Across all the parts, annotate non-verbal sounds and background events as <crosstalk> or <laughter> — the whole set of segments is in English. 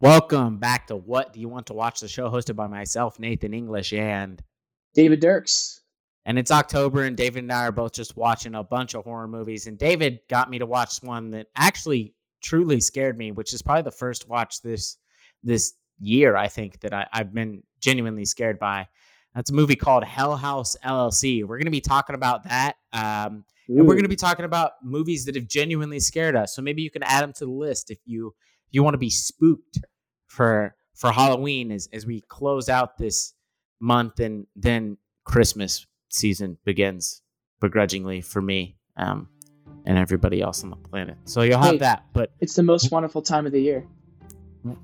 Welcome back to What Do You Want to Watch? The show hosted by myself, Nathan English, and David Dirks. And it's October, and David and I are both just watching a bunch of horror movies. And David got me to watch one that actually truly scared me, which is probably the first watch this this year, I think, that I, I've been genuinely scared by. That's a movie called Hell House LLC. We're going to be talking about that. Um, and we're going to be talking about movies that have genuinely scared us. So maybe you can add them to the list if you you want to be spooked for for Halloween as as we close out this month and then Christmas season begins begrudgingly for me um, and everybody else on the planet. So you'll have hey, that, but it's the most wonderful time of the year.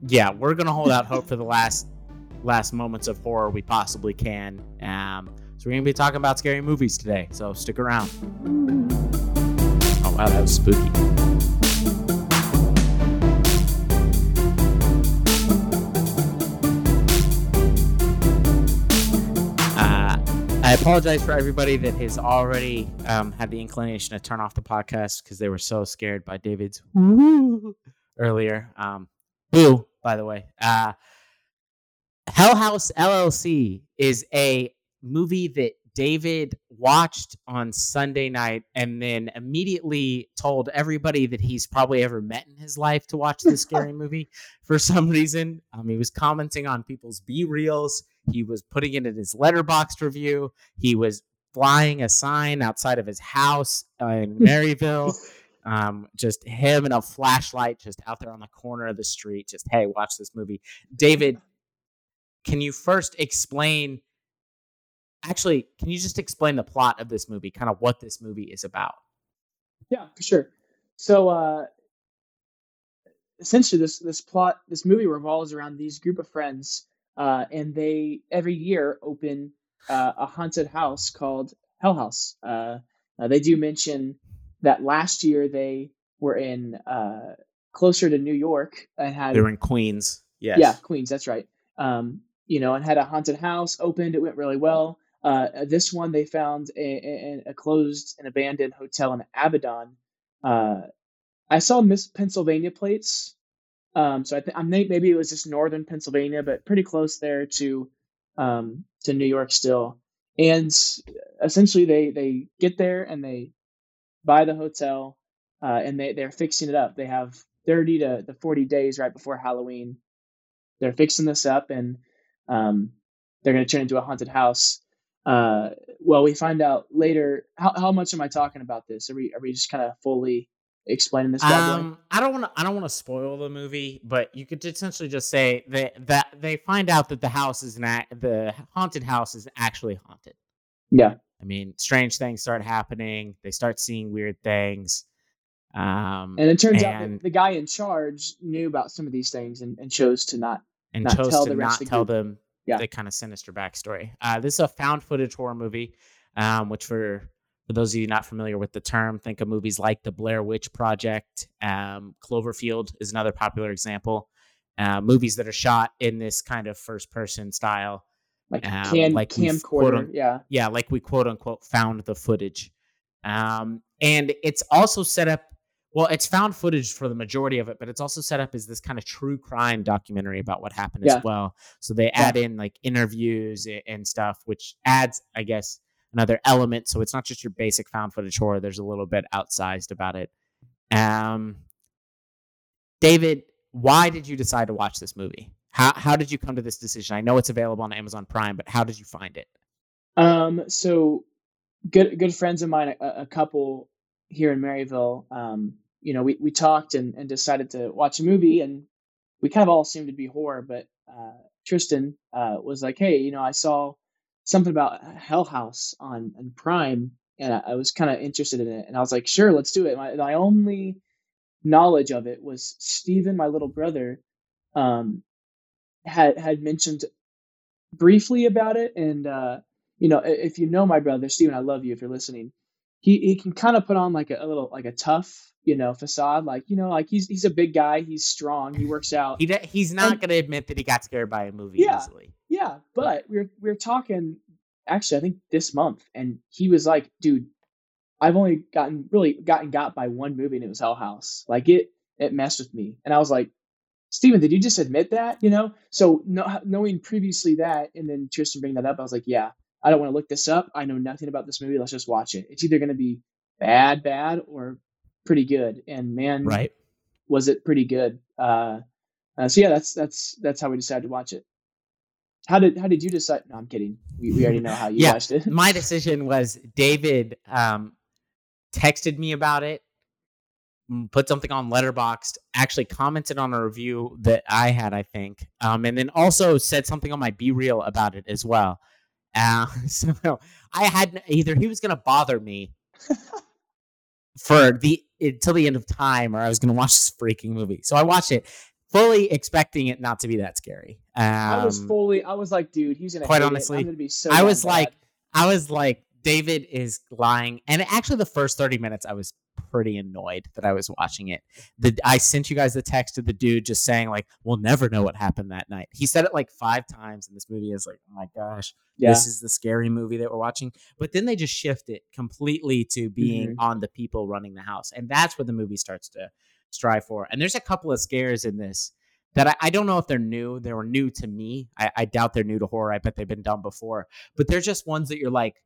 Yeah, we're gonna hold out <laughs> hope for the last last moments of horror we possibly can. Um, so we're gonna be talking about scary movies today. So stick around. Oh wow, that was spooky. I apologize for everybody that has already um, had the inclination to turn off the podcast because they were so scared by David's woo earlier. Um, woo, by the way. Uh, Hell House LLC is a movie that David watched on Sunday night and then immediately told everybody that he's probably ever met in his life to watch this scary <laughs> movie for some reason. Um, he was commenting on people's BeReals. He was putting it in his Letterboxd review. He was flying a sign outside of his house uh, in <laughs> Maryville. Um, just him and a flashlight just out there on the corner of the street. Just, hey, watch this movie. David, can you first explain actually, can you just explain the plot of this movie, kind of what this movie is about? Yeah, for sure. So uh, essentially, this this plot, this movie revolves around these group of friends, uh, and they every year open uh, a haunted house called Hell House. Uh, they do mention that last year they were in uh, closer to New York and had they were in Queens. Yes. Yeah, Queens. That's right. Um, you know, and had a haunted house opened. It went really well. Uh, this one they found a, a, a, closed and abandoned hotel in Abaddon. Uh, I saw Miss Pennsylvania plates, um, so I think maybe it was just northern Pennsylvania, but pretty close there to um, to New York still. And essentially, they they get there and they buy the hotel, uh, and they they're fixing it up. They have thirty to the forty days right before Halloween. They're fixing this up, and um, they're going to turn into a haunted house uh, well, we find out later. How, how much am I talking about this? Are we are we just kind of fully explaining this? Um, I don't want to. I don't want to spoil the movie, but you could essentially just say that that they find out that the house is not the haunted house is actually haunted. Yeah. I mean, strange things start happening. They start seeing weird things. Um, and it turns and, out the guy in charge knew about some of these things and, and chose to not and not chose tell to not tell them yeah. the kind of sinister backstory. Uh, this is a found footage horror movie, um, which for for those of you not familiar with the term, think of movies like The Blair Witch Project. Um, Cloverfield is another popular example. Uh, movies that are shot in this kind of first person style, like um, can, like camcorder, yeah, yeah, like we quote unquote found the footage. Um, and it's also set up well, it's found footage for the majority of it, but it's also set up as this kind of true crime documentary about what happened yeah. as well. So they add in like interviews and stuff, which adds, I guess, another element. So it's not just your basic found footage horror. There's a little bit outsized about it. Um, David, why did you decide to watch this movie? How how did you come to this decision? I know it's available on Amazon Prime, but how did you find it? Um, so good good friends of mine, a, a couple here in Maryville, um, you know, we, we talked and, and decided to watch a movie and we kind of all seemed to be horror, but uh, Tristan uh, was like, hey, you know, I saw something about Hell House on, on Prime and I, I was kind of interested in it. And I was like, sure, let's do it. My, my only knowledge of it was Stephen, my little brother, um, had had mentioned briefly about it. And, uh, you know, if you know my brother, Stephen, I love you if you're listening. He, he can kind of put on like a, a little like a tough you know facade like you know like he's he's a big guy he's strong he works out he he's not and, gonna admit that he got scared by a movie yeah, easily yeah but we're we're talking actually i think this month and he was like dude i've only gotten really gotten got by one movie and it was hell house like it it messed with me and i was like Steven, did you just admit that? You know, so no, knowing previously that, and then Tristan bring that up, I was like, yeah, I don't want to look this up. I know nothing about this movie. Let's just watch it. It's either going to be bad, bad, or pretty good. And man, Right. was it pretty good? Uh, uh, so yeah, that's that's that's how we decided to watch it. How did how did you decide? No, I'm kidding. We, we already know how you <laughs> Yeah, watched it. My decision was David um, texted me about it, mm, put something on Letterboxd, actually commented on a review that I had, I think, um, and then also said something on my BeReal about it as well. Uh, <laughs> so I had either he was going to bother me <laughs> for the until the end of time, or I was going to watch this freaking movie. So I watched it, fully expecting it not to be that scary. Um, I was fully. I was like, dude, he's gonna. quite hate it. honestly, I'm gonna be so. I was like. I was like, David is lying. And actually, the first 30 minutes, I was pretty annoyed that I was watching it. The I sent you guys the text of the dude just saying, like, we'll never know what happened that night. He said it like five times, and this movie is like, oh my gosh, yeah, this is the scary movie that we're watching. But then they just shift it completely to being Mm-hmm. on the people running the house. And that's what the movie starts to strive for. And there's a couple of scares in this that I, I don't know if they're new. They were new to me. I, I doubt they're new to horror. I bet they've been done before. But they're just ones that you're like,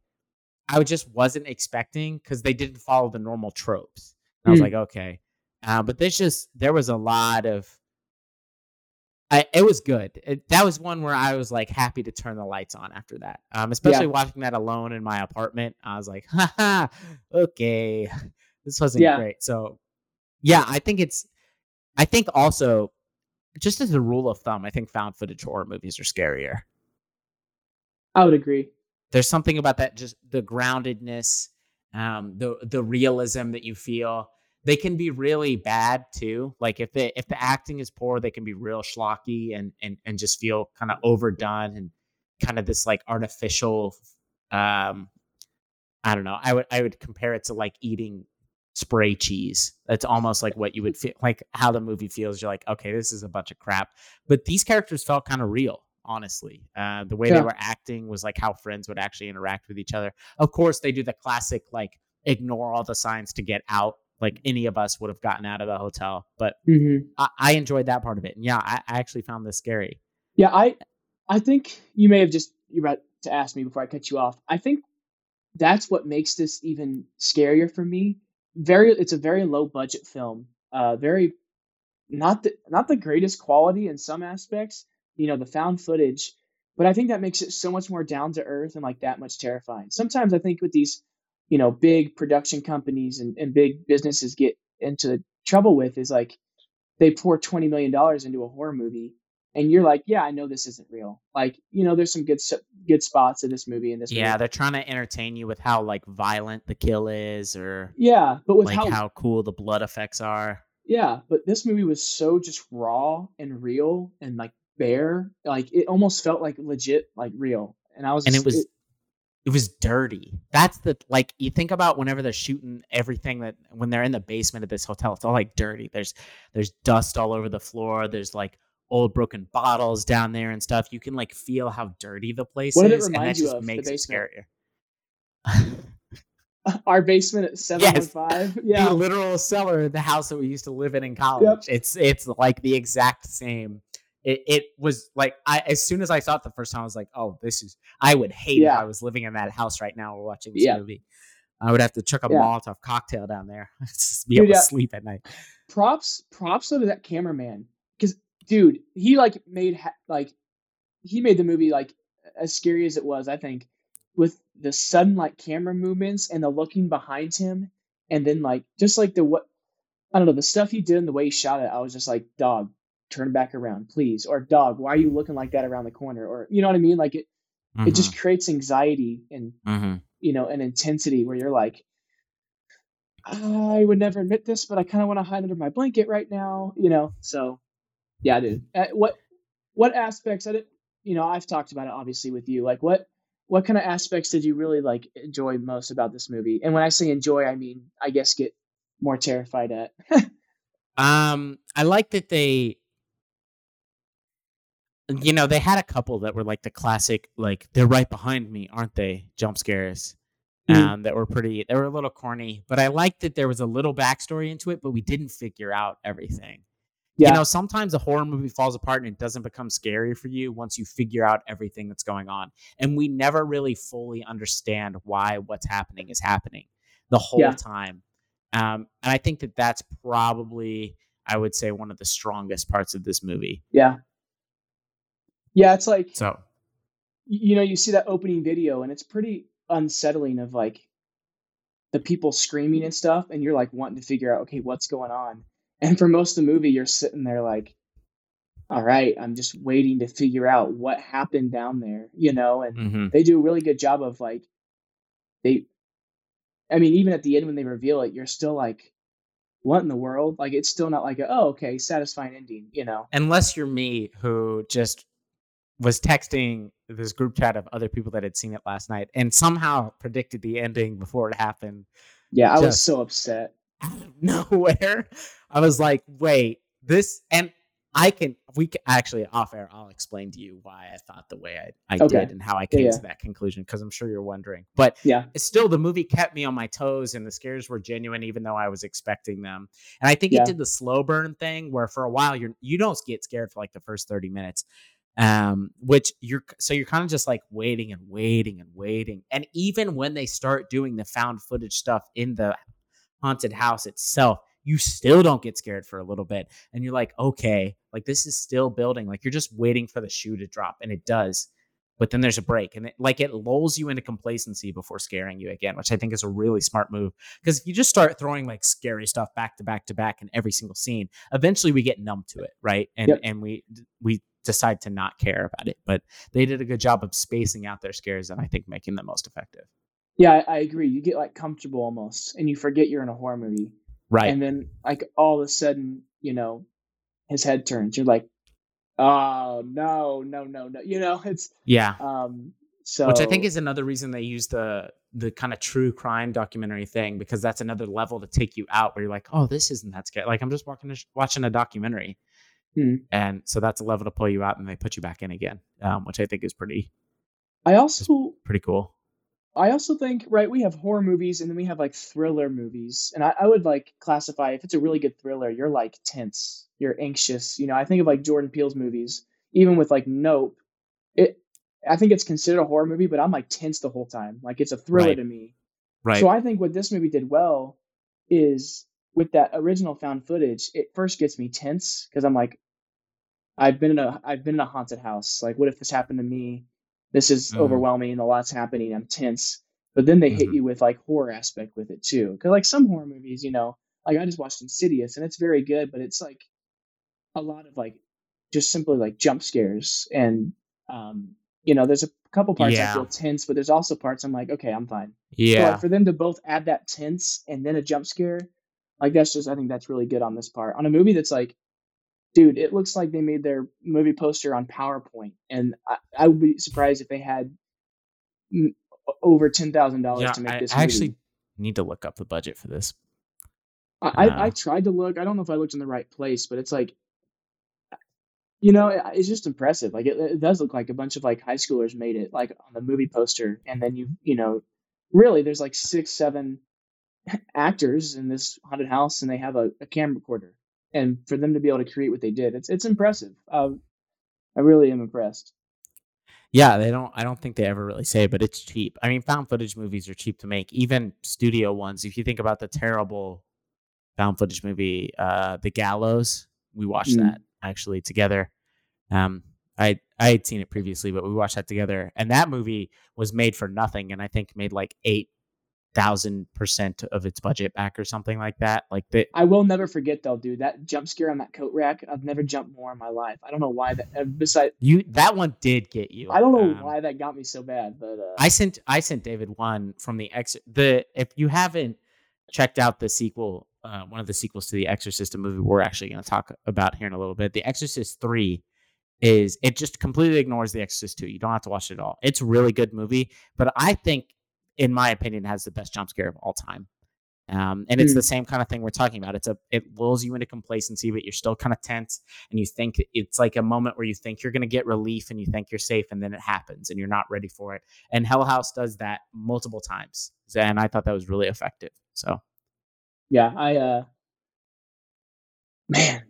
I just wasn't expecting because they didn't follow the normal tropes. And I was Mm. like, okay. Uh, but there's just there was a lot of I, it was good. It, that was one where I was like happy to turn the lights on after that. Um, especially watching that alone in my apartment. I was like, haha, okay, <laughs> this wasn't Yeah. great. So, yeah, I think it's. I think also, just as a rule of thumb, I think found footage horror movies are scarier. I would agree. There's something about that, just the groundedness, um, the the realism that you feel. They can be really bad too. Like if the if the acting is poor, they can be real schlocky and and and just feel kind of overdone and kind of this like artificial. Um, I don't know. I would I would compare it to like eating spray cheese. That's almost like what you would feel like how the movie feels. You're like, okay, this is a bunch of crap. But these characters felt kind of real, honestly. Uh, the way they were acting was like how friends would actually interact with each other. Of course, they do the classic like ignore all the signs to get out. Like any of us would have gotten out of the hotel, but hmm I, I enjoyed that part of it. And yeah, I, I actually found this scary. Yeah, I I think you may have just you're about to ask me before I cut you off. I think that's what makes this even scarier for me. Very, it's a very low budget film. Uh, very not the not the greatest quality in some aspects. You know, the found footage, but I think that makes it so much more down to earth and like that much terrifying. Sometimes I think with these, you know, big production companies and, and big businesses get into trouble with is like they pour twenty million dollars into a horror movie and you're like, yeah, I know this isn't real. Like, you know, there's some good good spots in this movie. In this, Yeah, movie. they're trying to entertain you with how like violent the kill is or yeah, but with like how, how cool the blood effects are. yeah, but this movie was so just raw and real and like bare, like it almost felt like legit, like real. And I was, and it was it was dirty. That's the like you think about whenever they're shooting everything that when they're in the basement of this hotel, it's all like dirty. There's there's dust all over the floor. There's like old broken bottles down there and stuff. You can like feel how dirty the place What did and that you just of, makes it scarier. Uh, our basement at <laughs> seven oh one five. <laughs> the Yeah, literal cellar the house that we used to live in in college. It's it's like the exact same. It, it was like I as soon as I saw it the first time, I was like, oh, this is. I would hate Yeah. if I was living in that house right now or watching this Yeah. movie. I would have to chuck a Yeah. Molotov cocktail down there <laughs> just be Dude, able to sleep at night. props props though to that cameraman because dude he like made ha- like he made the movie like as scary as it was i think with the sudden like camera movements and the looking behind him and then like just like the what i don't know the stuff he did and the way he shot it i was just like dog turn back around please. Or dog why are you looking like that around the corner? Or you know what i mean? Like it it just creates anxiety and Mhm. you know an intensity where you're like i would never admit this but i kind of want to hide under my blanket right now you know? So yeah dude. Uh, what what aspects i you know i've talked about it obviously with you. Like what what kind of aspects did you really like enjoy most about this movie? And when i say enjoy i mean i guess get more terrified at. <laughs> Um, I like that they, you know, they had a couple that were like the classic, like they're right behind me, aren't they? Jump scares. Mm. Um, that were pretty. They were a little corny, but I liked that there was a little backstory into it, but we didn't figure out everything. Yeah. You know, sometimes a horror movie falls apart and it doesn't become scary for you once you figure out everything that's going on. And we never really fully understand why what's happening is happening the whole Yeah. time. Um, and I think that that's probably, I would say, one of the strongest parts of this movie. Yeah. Yeah, it's like So, you know, you see that opening video and it's pretty unsettling of like the people screaming and stuff, and you're like wanting to figure out, okay, what's going on. And for most of the movie, you're sitting there like, all right, I'm just waiting to figure out what happened down there, you know, and mhm. they do a really good job of like they I mean, even at the end when they reveal it, you're still like, what in the world? Like it's still not like a, oh, okay, satisfying ending, you know. unless you're me who just was texting this group chat of other people that had seen it last night and somehow predicted the ending before it happened Yeah, I was so upset. out of <laughs> nowhere. I was like, wait, this and I can we can actually off air I'll explain to you why I thought the way I, I Okay. did and how I came yeah. to that conclusion because I'm sure you're wondering. But Yeah. it's still the movie kept me on my toes and the scares were genuine even though I was expecting them. And I think Yeah. it did the slow burn thing where for a while you're you don't get scared for like the first 30 minutes. Um, which you're so you're kind of just like waiting and waiting and waiting. And even when they start doing the found footage stuff in the haunted house itself, you still don't get scared for a little bit. And you're like, okay, like this is still building. Like you're just waiting for the shoe to drop, and it does. But then there's a break, and it, like it lulls you into complacency before scaring you again, which I think is a really smart move. Because if you just start throwing like scary stuff back to back to back in every single scene, eventually we get numb to it, right? And Yep. and we we decide to not care about it. But they did a good job of spacing out their scares, and I think making them most effective. Yeah, I, I agree. You get like comfortable almost, and you forget you're in a horror movie. Right. And then like all of a sudden, you know, his head turns. You're like, oh no, no, no, no. You know, <laughs> it's yeah. um. So which I think is another reason they use the the kind of true crime documentary thing because that's another level to take you out where you're like, oh, this isn't that scary. Like I'm just walking watching a documentary, Hmm. and so that's a level to pull you out, and they put you back in again, um, which I think is pretty I also pretty cool. I also think right we have horror movies and then we have like thriller movies, and I, I would like classify if it's a really good thriller, you're like tense, you're anxious. You know, I think of like Jordan Peele's movies, even with like Nope. It I think it's considered a horror movie, but I'm like tense the whole time. Like it's a thriller Right. to me. Right. So I think what this movie did well is with that original found footage, it first gets me tense because I'm like, I've been in a I've been in a haunted house. Like, what if this happened to me? This is Mhm. overwhelming and a lot's happening. I'm tense. But then they hit Mhm. you with like horror aspect with it too. Because like some horror movies, you know, like I just watched Insidious and it's very good, but it's like a lot of like just simply like jump scares and um you know there's a couple parts Yeah. I feel tense, but there's also parts I'm like, okay, I'm fine. So yeah. like for them to both add that tense and then a jump scare, like that's just I think that's really good on this part. On a movie that's like, dude, it looks like they made their movie poster on PowerPoint, and I, I would be surprised if they had mm, over ten thousand dollars to make I, this. I actually need to look up the budget for this. I, I, uh, I tried to look. I don't know if I looked in the right place, but it's like, you know, it, it's just impressive. Like it, it does look like a bunch of like high schoolers made it, like on the movie poster, and then you, you know, really there's like six, seven actors in this haunted house, and they have a, a camera recorder, and for them to be able to create what they did, it's it's impressive. Um, I really am impressed. Yeah, they don't. I don't think they ever really say, but it's cheap. I mean, found footage movies are cheap to make, even studio ones. If you think about the terrible found footage movie, uh, The Gallows, we watched Mm. that actually together. Um, I I had seen it previously, but we watched that together, and that movie was made for nothing, and I think made like eight thousand percent of its budget back or something like that. Like that. I will never forget though, dude. That jump scare on that coat rack. I've never jumped more in my life. I don't know why that. Uh, besides, you that one did get you. I don't know Um, why that got me so bad, but uh, I sent I sent David one from the ex the if you haven't checked out the sequel, uh, one of the sequels to the Exorcist a movie we're actually going to talk about here in a little bit. The Exorcist three is it just completely ignores the Exorcist two. You don't have to watch it at all. It's a really good movie, but I think, in my opinion, has the best jump scare of all time. Um, and it's Hmm. the same kind of thing we're talking about. It's a it lulls you into complacency, but you're still kind of tense, and you think it's like a moment where you think you're going to get relief, and you think you're safe, and then it happens, and you're not ready for it. And Hell House does that multiple times, and I thought that was really effective. So yeah, I uh, man,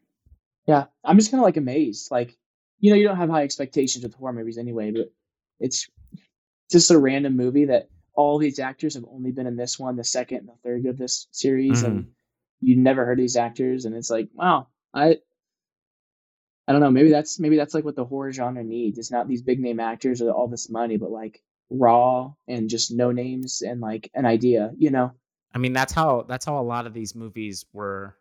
Yeah, I'm just kind of like amazed. Like, you know, you don't have high expectations with horror movies anyway, but it's just a random movie that all these actors have only been in this one, the second and the third of this series, and Mm-hmm. you never heard these actors, and it's like, wow, I, I don't know, maybe that's maybe that's like what the horror genre needs. It's not these big name actors or all this money, but like raw and just no names and like an idea, you know? I mean, that's how that's how a lot of these movies were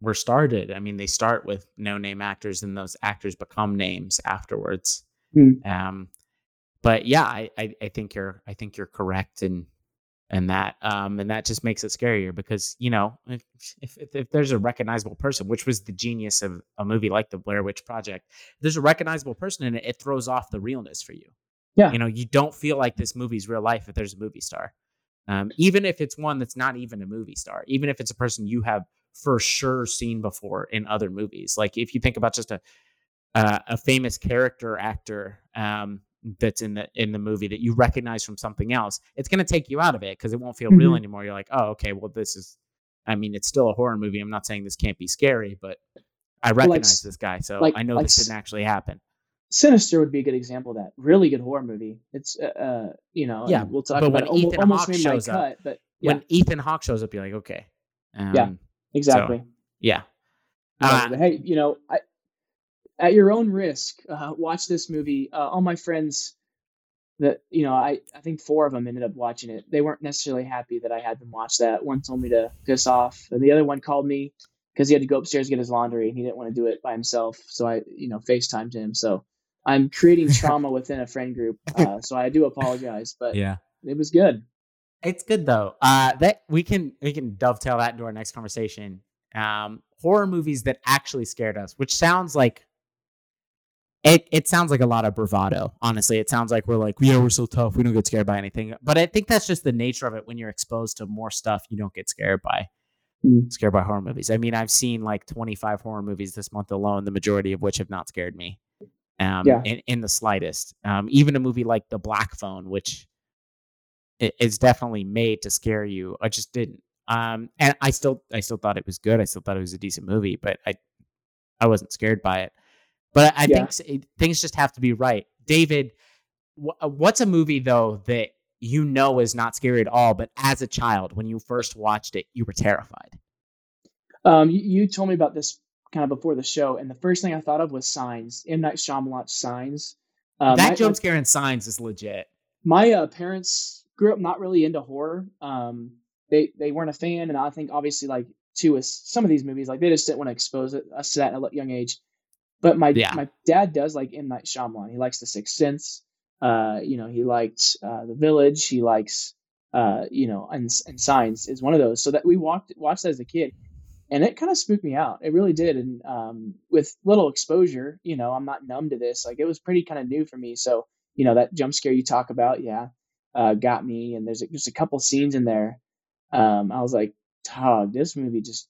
were started. I mean, they start with no name actors, and those actors become names afterwards. Hmm. Um, but yeah, I, I I think you're I think you're correct in and that um and that just makes it scarier because you know if, if if if there's a recognizable person which was the genius of a movie like the blair witch project there's a recognizable person in it it throws off the realness for you Yeah. you know you don't feel like this movie's real life if there's a movie star um even if it's one that's not even a movie star even if it's a person you have for sure seen before in other movies like if you think about just a uh, a famous character actor um that's in the in the movie that you recognize from something else, it's going to take you out of it because it won't feel real Mhm. anymore. You're like, oh, okay, well, this is. I mean, it's still a horror movie. I'm not saying this can't be scary, but I recognize s- this guy, so like- I know like this didn't actually happen. Sinister would be a good example of that. Really good horror movie. It's uh, uh you know, Yeah, we'll talk but about when it. Almost, Ethan almost my shows up- cut, but yeah, When Ethan Hawke shows up, you're like, okay, um, Yeah. exactly. yeah. Uh, hey, you know, I, at your own risk, uh, watch this movie. Uh, all my friends that you know, I I think four of them ended up watching it. They weren't necessarily happy that I had them watch that. One told me to piss off, and the other one called me because he had to go upstairs and get his laundry, and he didn't want to do it by himself. So I, you know, FaceTimed him. So I'm creating <laughs> trauma within a friend group. Uh, so I do apologize, but yeah. it was good. It's good though. Uh, that we can we can dovetail that into our next conversation. Um, horror movies that actually scared us, which sounds like it. It sounds like a lot of bravado. Honestly, it sounds like we're like, yeah, we're so tough, we don't get scared by anything. But I think that's just the nature of it. When you're exposed to more stuff, you don't get scared by Mm. scared by horror movies. I mean, I've seen like 25 horror movies this month alone, the majority of which have not scared me. Um, Yeah. in, in the slightest. Um, even a movie like The Black Phone, which is definitely made to scare you. I just didn't. Um, and I still, I still thought it was good. I still thought it was a decent movie, but I, I wasn't scared by it. But I Yeah. think it- things just have to be right. David, wh- uh, what's a movie though that you know is not scary at all, but as a child, when you first watched it, you were terrified? Um, you, you told me about this kind of before the show, and the first thing I thought of was Signs. M Night Shyamalan's Signs. Uh, that my- jump scare in Signs is legit. my uh, parents grew up not really into horror. Um, they they weren't a fan, and I think obviously like to us some of these movies like they just didn't want to expose it, us to that at a young age. But my Yeah. my dad does like M Night Shyamalan. He likes The Sixth Sense. Uh, you know, he liked uh, The Village. He likes uh, you know, and and Signs is one of those. So that we walked watched that as a kid, and it kind of spooked me out. It really did. And um, with little exposure, you know, I'm not numb to this. Like it was pretty kind of new for me. So you know that jump scare you talk about, yeah, uh, got me. And there's a, just a couple scenes in there. Um, I was like, Todd, this movie just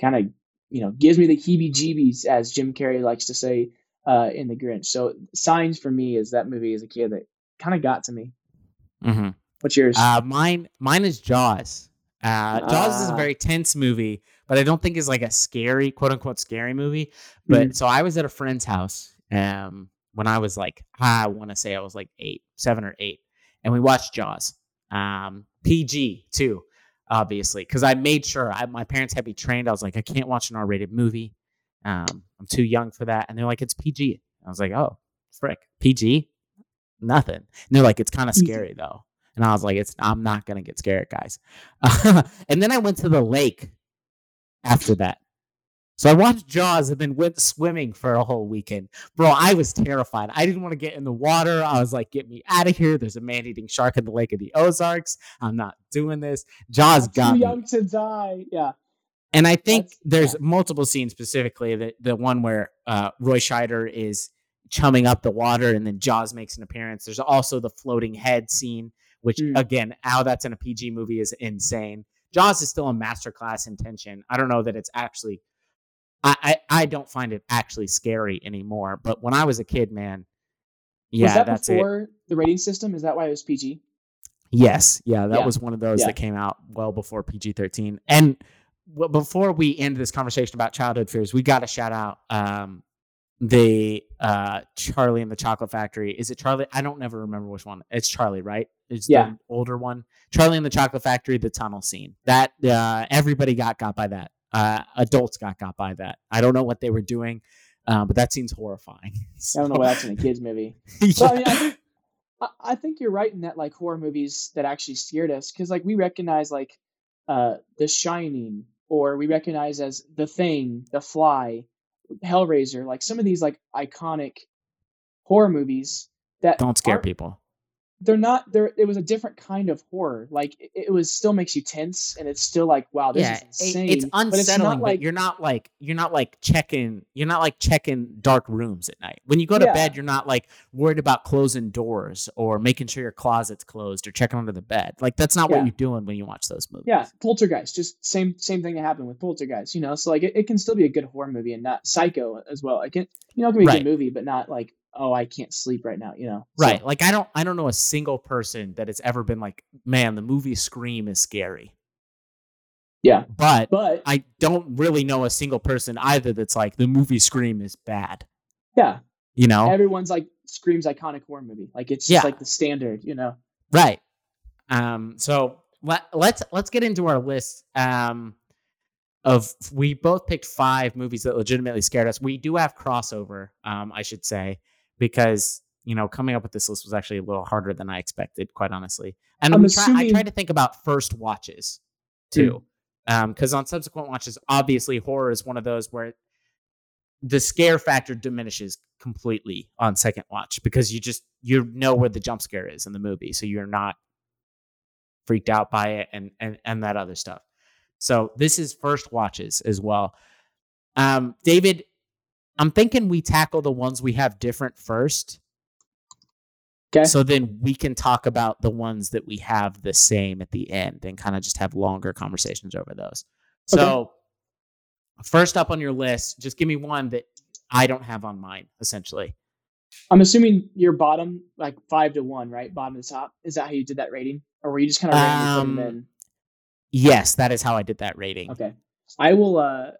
kind of you know gives me the heebie-jeebies, as Jim Carrey likes to say uh, in The Grinch. So Signs for me is that movie as a kid that kind of got to me. Mm-hmm. What's yours? Uh, mine, mine is Jaws. Uh, Jaws is a Ah. very tense movie, but I don't think is like a scary, quote unquote, scary movie. But Mhm. so I was at a friend's house um, when I was like, I want to say I was like eight, seven or eight, and we watched Jaws. Um, PG too, obviously, because I made sure I, my parents had me trained. I was like, I can't watch an R-rated movie. Um, I'm too young for that, and they're like, it's PG. I was like, oh, frick, PG, nothing. And they're like, it's kind of scary though. And I was like, it's I'm not gonna get scared, guys. <laughs> and then I went to the lake after that. So I watched Jaws and then went swimming for a whole weekend. Bro, I was terrified. I didn't want to get in the water. I was like, get me out of here. There's a man eating shark in the lake of the Ozarks. I'm not doing this. Jaws I'm got too me. young to die. Yeah. And I think That's- there's yeah. multiple scenes specifically. The the one where uh, Roy Scheider is chumming up the water, and then Jaws makes an appearance. There's also the floating head scene, which Mm. again, how that's in a PG movie is insane. Jaws is still a masterclass in tension. I don't know that it's actually. I, I I don't find it actually scary anymore. But when I was a kid, man, yeah, was that that's it. before the rating system? Is that why it was PG? Yes, yeah, that Yeah. was one of those Yeah. that came out well before PG thirteen. And well, before we end this conversation about childhood fears, we got to shout out um, the uh, Charlie and the Chocolate Factory. Is it Charlie? I don't never remember which one. It's Charlie, right? It's Yeah. the older one. Charlie and the Chocolate Factory, the tunnel scene. That uh, everybody got got by that. Uh, adults got got by that. I don't know what they were doing, uh, but that seems horrifying. <laughs> I don't know why that's in a kids movie. <laughs> Yeah. So I mean, I think, I think you're right in that like horror movies that actually scared us because like we recognize like uh The Shining or we recognize as The Thing, The Fly, Hellraiser, like some of these like iconic horror movies that don't scare people. They're not there. It was a different kind of horror. Like it, it was still makes you tense, and it's still like, wow, this yeah, is it- insane. it's but unsettling. it's not but like you're not like you're not like checking. You're not like checking dark rooms at night. When you go to Yeah. bed, you're not like worried about closing doors or making sure your closet's closed or checking under the bed. Like that's not Yeah. what you're doing when you watch those movies. Yeah, Poltergeist, just same same thing that happened with Poltergeist, you know. So like it, it can still be a good horror movie and not Psycho as well. It can you know it can be a Right. good movie, but not like oh I can't sleep right now, you know. So, Right. Like I don't I don't know a single person that has ever been like, man, the movie Scream is scary. Yeah. But But I don't really know a single person either that's like the movie Scream is bad. yeah, You know? everyone's like Scream's iconic horror movie. Like it's just Yeah. like the standard, you know. Right. Um, so let, let's let's get into our list. Um, of we both picked five movies that legitimately scared us. We do have crossover, um, I should say, because you know coming up with this list was actually a little harder than I expected, quite honestly. And I'm try, I assuming- tried to think about first watches too, because on subsequent watches, obviously horror is one of those where the scare factor diminishes completely on second watch because you just you know where the jump scare is in the movie, so you're not freaked out by it and and and that other stuff. So this is first watches as well. Um, David, I'm thinking we tackle the ones we have different first, Okay. so then we can talk about the ones that we have the same at the end and kind of just have longer conversations over those. So first up on your list, just give me one that I don't have on mine, essentially. I'm assuming your bottom like five to one, right? Bottom to top. Is that how you did that rating, or were you just kind of putting them Um, in? Yes, that is how I did that rating. Okay. I will uh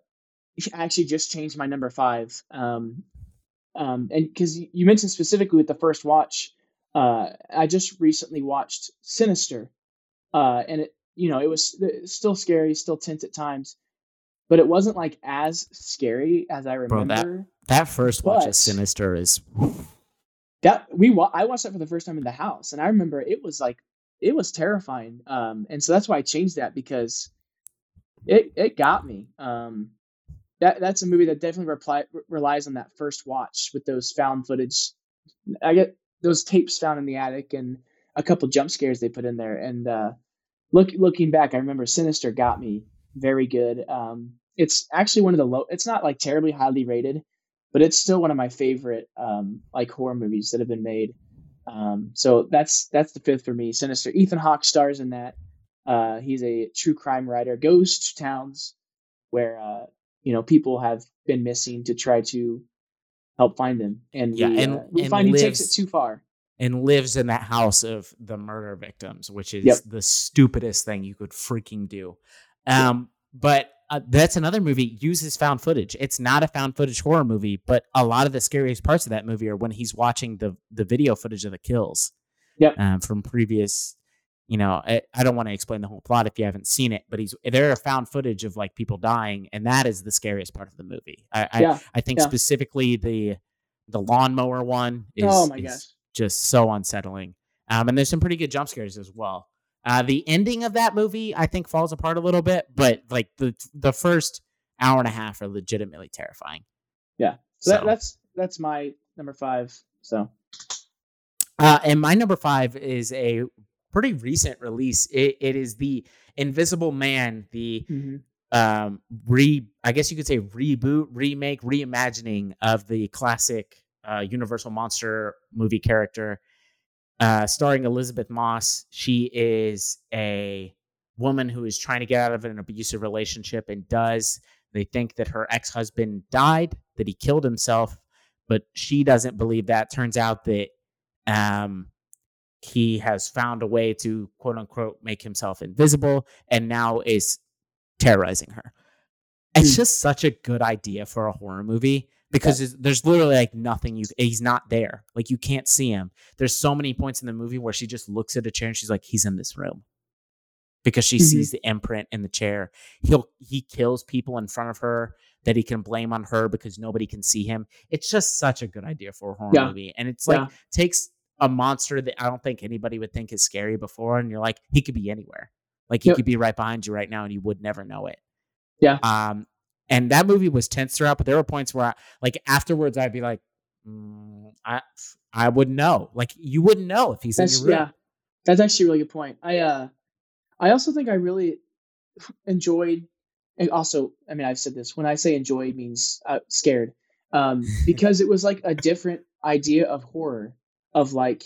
actually just changed my number five. Um um and because you mentioned specifically with the first watch, uh I just recently watched Sinister. Uh and it you know, it was still scary, still tense at times, but it wasn't like as scary as I Bro, that- remember. That first watch of Sinister is that we wa- I watched that for the first time in the house, and I remember it was like it was terrifying. Um, and so that's why I changed that because it it got me. Um, that that's a movie that definitely reply, relies on that first watch with those found footage. I get those tapes found in the attic and a couple jump scares they put in there. And uh, look looking back, I remember Sinister got me very good. Um, it's actually one of the low. It's not like terribly highly rated, but it's still one of my favorite um, like horror movies that have been made. Um, so that's that's the fifth for me. Sinister. Ethan Hawke stars in that. Uh, he's a true crime writer. Goes to towns where uh, you know people have been missing to try to help find them, and Yeah, we, and- uh, we and find he takes it too far. and lives in that house of the murder victims, which is Yep. the stupidest thing you could freaking do. Um, but uh, that's another movie uses found footage. It's not a found footage horror movie, but a lot of the scariest parts of that movie are when he's watching the the video footage of the kills. Yep. Um, from previous, you know, I, I don't want to explain the whole plot if you haven't seen it, but he's there are found footage of like people dying, and that is the scariest part of the movie. I I, Yeah, I think yeah. specifically the the lawnmower one is, oh is just so unsettling. Um, and there's some pretty good jump scares as well. Uh, the ending of that movie, I think, falls apart a little bit, but like the the first hour and a half are legitimately terrifying. Yeah, so, that, that's that's my number five. So Uh, and my number five is a pretty recent release. It, it is the Invisible Man, the mhm. um re I guess you could say reboot, remake, reimagining of the classic uh Universal Monster movie character. Uh starring Elisabeth Moss. She is a woman who is trying to get out of an abusive relationship and does. They think that her ex-husband died, that he killed himself, but she doesn't believe that. Turns out that um he has found a way to quote unquote make himself invisible and now is terrorizing her. It's Mm. just such a good idea for a horror movie because there's- there's literally like nothing you he's not there. Like you can't see him. There's so many points in the movie where she just looks at a chair and she's like, he's in this room. Because she Mhm. sees the imprint in the chair. He'll he kills people in front of her that he can blame on her because nobody can see him. It's just such a good idea for a horror Yeah. movie. And it's like Yeah. takes a monster that I don't think anybody would think is scary before, and you're like, he could be anywhere. Like he Yep. could be right behind you right now, and you would never know it. Yeah. Um, and that movie was tense throughout, but there were points where, I, like afterwards, I'd be like, mm, I, I wouldn't know. Like you wouldn't know if he's That's in your room. yeah. That's actually a really good point. I uh I also think I really enjoyed and also I mean I've said this when I say enjoyed means uh, scared um <laughs> because it was like a different idea of horror of like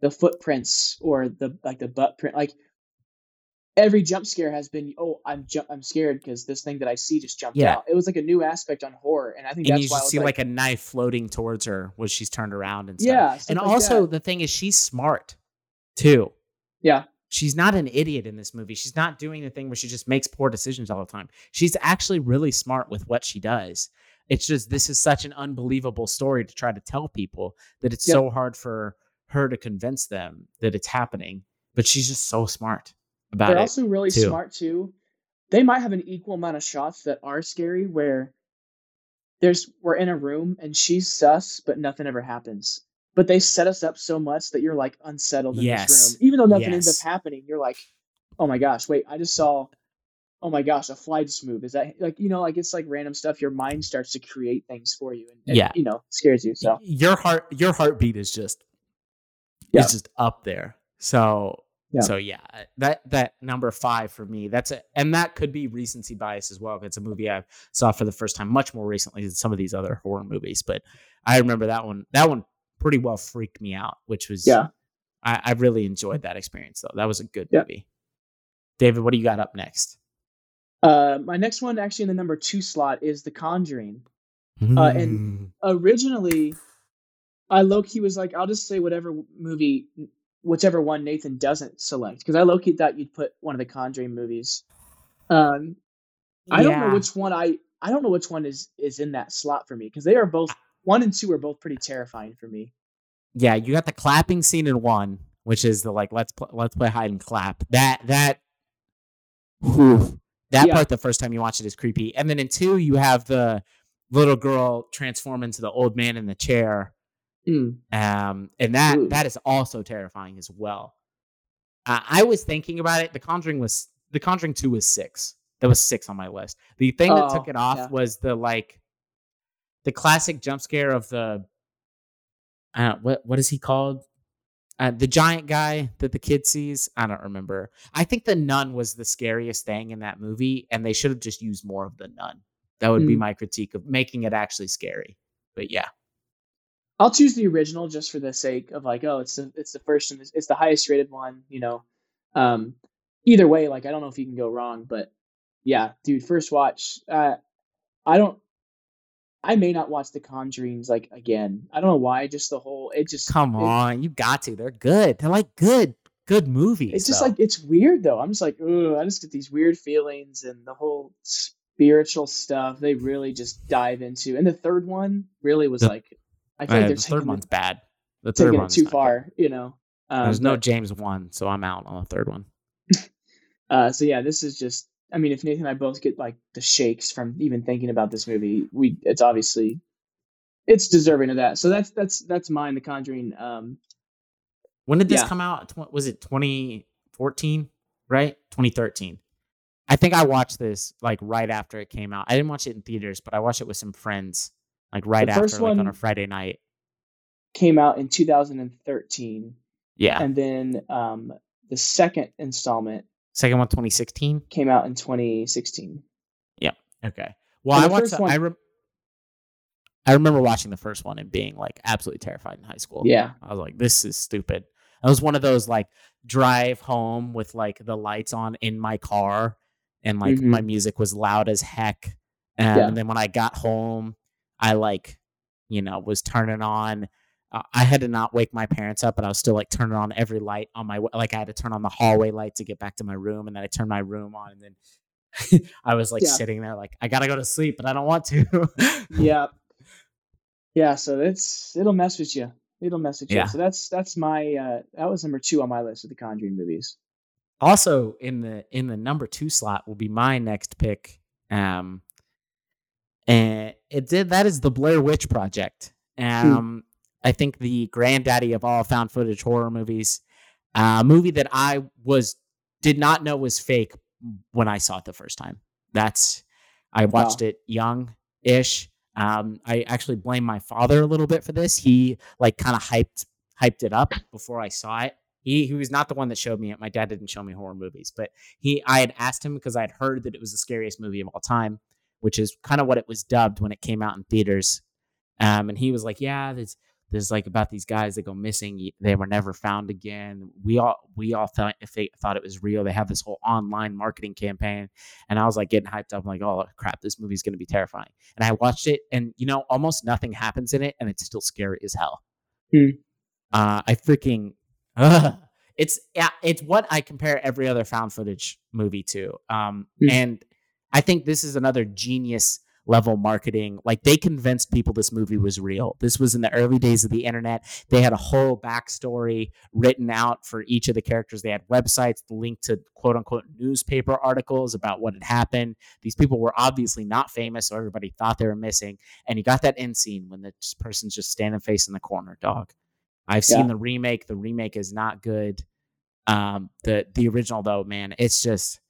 the footprints or the like the butt print like every jump scare has been oh I'm ju- I'm scared because this thing that I see just jumped Yeah. out. It was like a new aspect on horror and I think And that's you why I see like, like, a knife floating towards her when she's turned around and stuff. yeah and like also that. the thing is, she's smart too. yeah She's not an idiot in this movie. She's not doing the thing where she just makes poor decisions all the time. She's actually really smart with what she does. It's just this is such an unbelievable story to try to tell people that it's Yep. so hard for her to convince them that it's happening. But she's just so smart about it. They're also really too. smart too. They might have an equal amount of shots that are scary where there's we're in a room and she's sus, but nothing ever happens. But they set us up so much that you're like unsettled in Yes. this room. Even though nothing ends up happening, you're like, oh my gosh, wait, I just saw oh my gosh, a fly just moved. Is that like you know, like it's like random stuff. Your mind starts to create things for you and, and, Yeah. you know, scares you. So your heart your heartbeat is just Yeah. is just up there. So Yeah. so yeah, that that number five for me. That's it, and that could be recency bias as well. It's a movie I saw for the first time much more recently than some of these other horror movies, but I remember that one. That one pretty well freaked me out, which was Yeah. I, I really enjoyed that experience though. That was a good Yeah. movie. David, what do you got up next? Uh my next one actually in the number two slot is The Conjuring. Uh, and- originally I low key was like, I'll just say whatever movie, whichever one Nathan doesn't select, because I low key thought you'd put one of the Conjuring movies. Um, I don't know which one I I don't know which one is is in that slot for me because they are both one and two are both pretty terrifying for me. yeah, you got the clapping scene in one, which is the like let's pl- let's play hide and clap. That that whew, that Yeah. part the first time you watch it is creepy, and then in two you have the little girl transform into the old man in the chair, Mm. um, and that Ooh. that is also terrifying as well. Uh, I was thinking about it. The Conjuring was the Conjuring two was six. That was six on my list. The thing that took Oh, it off yeah. was the like the classic jump scare of the uh, what what is he called? Uh, the giant guy that the kid sees. I don't remember. I think the nun was the scariest thing in that movie, and they should have just used more of the nun. That would be Mm. my critique of making it actually scary. But yeah, I'll choose the original just for the sake of like, oh, it's the it's the first and it's, it's the highest rated one, you know. Um, either way, like I don't know if you can go wrong, but yeah, dude, first watch. Uh, I don't. I may not watch The Conjuring's like again. I don't know why. Just the whole it just come it- on, you got to. They're good. They're like good, good movies. It's just though. like it's weird though. I'm just like, ugh, I just get these weird feelings and the whole spiritual stuff. They really just dive into, and the third one really was The- like, I feel Uh, like they're the third one's it, bad. The third taking it one's too far, you know. Um, There's no but- James Wan, so I'm out on the third one. <laughs> Uh, so yeah, this is just. I mean, if Nathan and I both get like the shakes from even thinking about this movie, we it's obviously it's deserving of that. So that's that's that's mine. The Conjuring. Um, When did this Yeah. come out? Was it 2014? Right? 2013. I think I watched this like right after it came out. I didn't watch it in theaters, but I watched it with some friends like right The after, first like on a Friday night. came out in 2013, Yeah. and then um, the second installment Second one, 2016. came out in 2016. Yeah. Okay. Well, And I watched. the- one- I rem- I remember watching the first one and being like absolutely terrified in high school. Yeah, I was like, this is stupid. I was one of those like drive home with like the lights on in my car and like Mhm. my music was loud as heck. Um, Yeah. And then when I got home, I like, you know, was turning on. I had to not wake my parents up, but I was still like turning on every light on my like I had to turn on the hallway light to get back to my room, and then I turned my room on, and then <laughs> I was like Yeah. sitting there like I gotta go to sleep, but I don't want to. yeah, <laughs> yeah. So it's it'll mess with you. It'll mess with you. Yeah. So that's that's my uh, that was number two on my list of the Conjuring movies. also in the in the number two slot will be my next pick. Um, and it did that is the Blair Witch Project. Um, I think the granddaddy of all found footage horror movies. A movie that I was did not know was fake when I saw it the first time. That's I watched it young ish. Um, I actually blame my father a little bit for this. He like kind of hyped hyped it up before I saw it. He he was not the one that showed me it. My dad didn't show me horror movies, but he I had asked him because I had heard that it was the scariest movie of all time, which is kind of what it was dubbed when it came out in theaters. Um, and he was like, "Yeah, there's there's like about these guys that go missing. They were never found again. We all we all thought if they thought it was real. They have this whole online marketing campaign." And I was like getting hyped up. I'm like, "Oh crap, this movie's gonna be terrifying." And I watched it, and you know, almost nothing happens in it, and it's still scary as hell. Hmm. Uh, I freaking, ugh. it's yeah, it's what I compare every other found footage movie to. Um, Hmm. and I think this is another genius level marketing. Like they convinced people this movie was real. This was in the early days of the internet. They had a whole backstory written out for each of the characters. They had websites linked to quote unquote newspaper articles about what had happened. These people were obviously not famous, so everybody thought they were missing. And you got that end scene when the person's just standing face in the corner, dog. I've seen Yeah. the remake. The remake is not good. Um, the the original though, man, it's just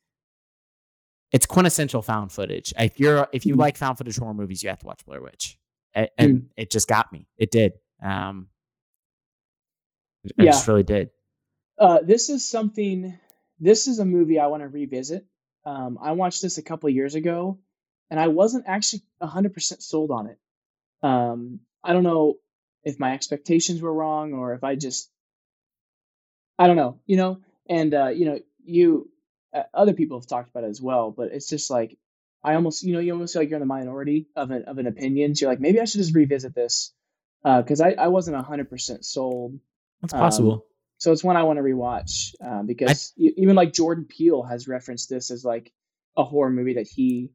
it's quintessential found footage. If you're if you Mhm. like found footage horror movies, you have to watch Blair Witch, A- and it just got me. It did. Um, it Yeah. just really did. Uh, this is something. This is a movie I want to revisit. Um, I watched this a couple years ago, and I wasn't actually hundred percent sold on it. Um, I don't know if my expectations were wrong or if I just, I don't know, you know. And uh, you know, you other people have talked about it as well, but it's just like I almost, you know, you almost feel like you're in the minority of an of an opinion. So you're like, maybe I should just revisit this because I I wasn't hundred percent sold. That's Um, possible. So it's one I want to rewatch uh, because e- even like Jordan Peele has referenced this as like a horror movie that he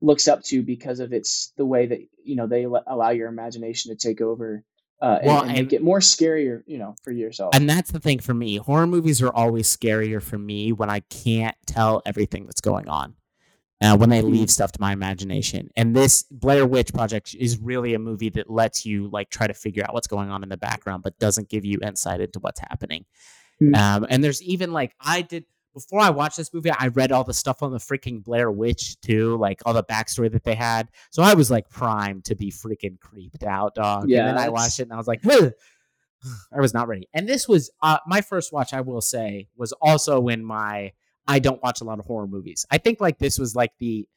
looks up to because of its the way that you know they allow your imagination to take over uh, and, Well, and and- make it more scarier, you know, for yourself. and that's the thing for me. Horror movies are always scarier for me when I can't tell everything that's going on. Uh, when they leave stuff to my imagination. And this Blair Witch Project is really a movie that lets you like try to figure out what's going on in the background, but doesn't give you insight into what's happening. Hmm. Um, and there's even like I did before I watched this movie, I read all the stuff on the freaking Blair Witch too, like all the backstory that they had. So I was like primed to be freaking creeped out, dog. Yeah, and then I watched it and I was like, "Ugh." I was not ready. And this was uh, my first watch. I will say was also when my I don't watch a lot of horror movies. I think like this was like the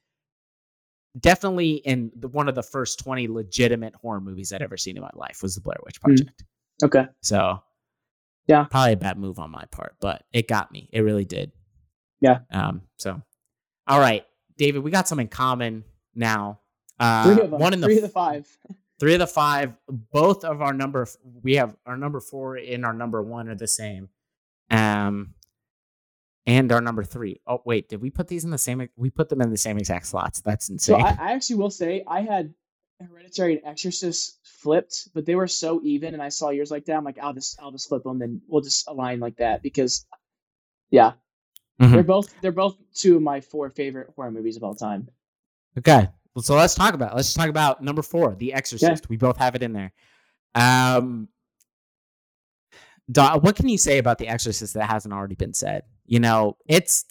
definitely in the, one of the first 20 legitimate horror movies I'd ever seen in my life was the Blair Witch Hmm. Project. okay, So Yeah. probably a bad move on my part, but it got me. It really did. Yeah. Um. So, all right, David, we got some in common now. Uh, three of them, one in the three of the five. <laughs> three of the five both of our number we have our number four and our number one are the same um and our number three. Oh wait did we put these in the same we put them in the same exact slots that's So insane I, I actually will say I had Hereditary and Exorcist flipped, but they were so even, and I saw yours like that. I'm like, I'll just I'll just flip them, and we'll just align like that because, yeah, Mhm. they're both they're both two of my four favorite horror movies of all time. okay well, so let's talk about let's talk about number four the exorcist we both have it in there um what can you say about the exorcist that hasn't already been said you know it's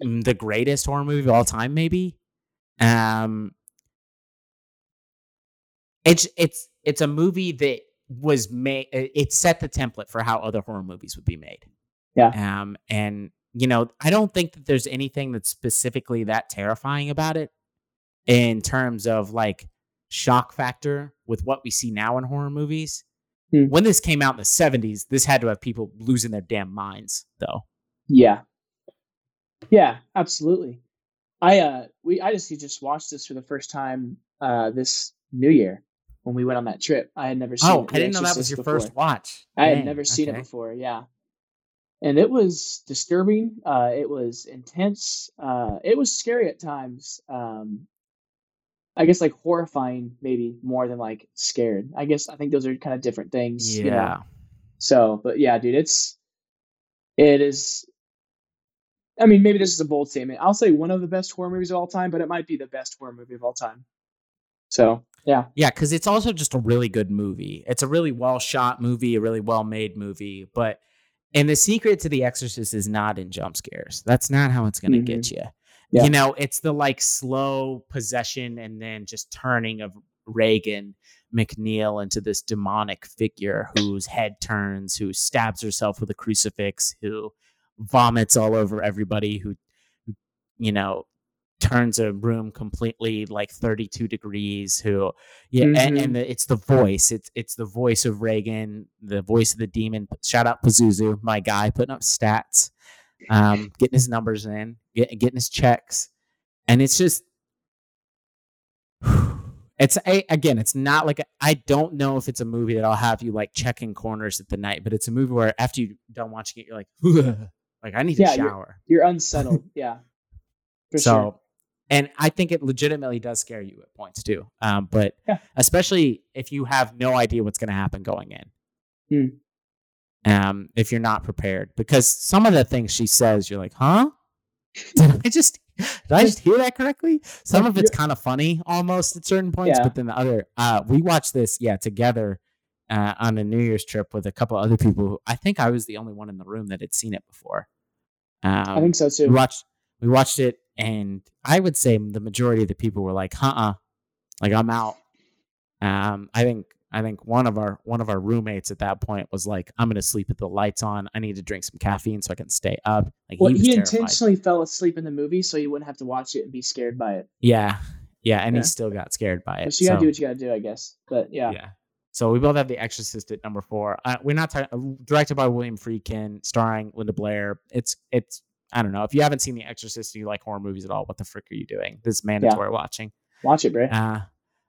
the greatest horror movie of all time maybe um it's it's it's a movie that was made it set the template for how other horror movies would be made Yeah. um and you know i don't think that there's anything that's specifically that terrifying about it in terms of like shock factor with what we see now in horror movies Hmm. when this came out in the 70s this had to have people losing their damn minds though Yeah, yeah, absolutely. I uh we I just just watched this for the first time uh this New Year when we went on that trip. I had never seen. oh i didn't know that was your before. first watch I had Dang, never seen it before. Yeah. and it was disturbing. Uh, it was intense. Uh, it was scary at times. Um, I guess like horrifying, maybe more than like scared. I guess I think those are kind of different things. Yeah. You know? So, but yeah, dude, it's it is. I mean, maybe this is a bold statement. I'll say one of the best horror movies of all time, but it might be the best horror movie of all time. So, yeah. Yeah, because it's also just a really good movie. It's a really well shot movie, a really well made movie. But and the secret to The Exorcist is not in jump scares. That's not how it's going to Mhm. get you. Yeah. You know, it's the like slow possession and then just turning of Regan MacNeil into this demonic figure whose head turns, who stabs herself with a crucifix, who vomits all over everybody, who you know, turns a room completely like 32 degrees who yeah and, Mhm. and the, it's the voice it's it's the voice of Regan the voice of the demon shout out pazuzu my guy putting up stats um getting his numbers in get, getting his checks and it's just <sighs> it's a, again it's not like I i don't know if it's a movie that i'll have you like checking corners at the night but it's a movie where after you done watching it you're like <laughs> like i need to Yeah, you're- shower You're unsettled. yeah. For <laughs> so, sure. And I think it legitimately does scare you at points too. Um, but Yeah. especially if you have no idea what's going to happen going in. Um, if you're not prepared, because some of the things she says, you're like, huh? <laughs> Did I just did I just hear that correctly? Some of it's kind of funny almost at certain points, Yeah. but then the other, uh, we watched this, yeah, together. Uh, on a New Year's trip with a couple other people. Who, I think I was the only one in the room that had seen it before. Um, I think so too. we watched we watched it and i would say the majority of the people were like uh-uh like i'm out um i think i think one of our one of our roommates at that point was like i'm gonna sleep with the lights on i need to drink some caffeine so i can stay up like Well, he he intentionally fell asleep in the movie so he wouldn't have to watch it and be scared by it. yeah yeah and Yeah. he still got scared by it But you gotta so- do what you gotta do, I guess. But yeah. yeah. So we both have The Exorcist at number four. Uh, we're not talking directed by William Friedkin, starring Linda Blair. It's it's I don't know if you haven't seen The Exorcist and you like horror movies at all. What the frick are you doing? This is mandatory watching. Watch it, bro. Uh,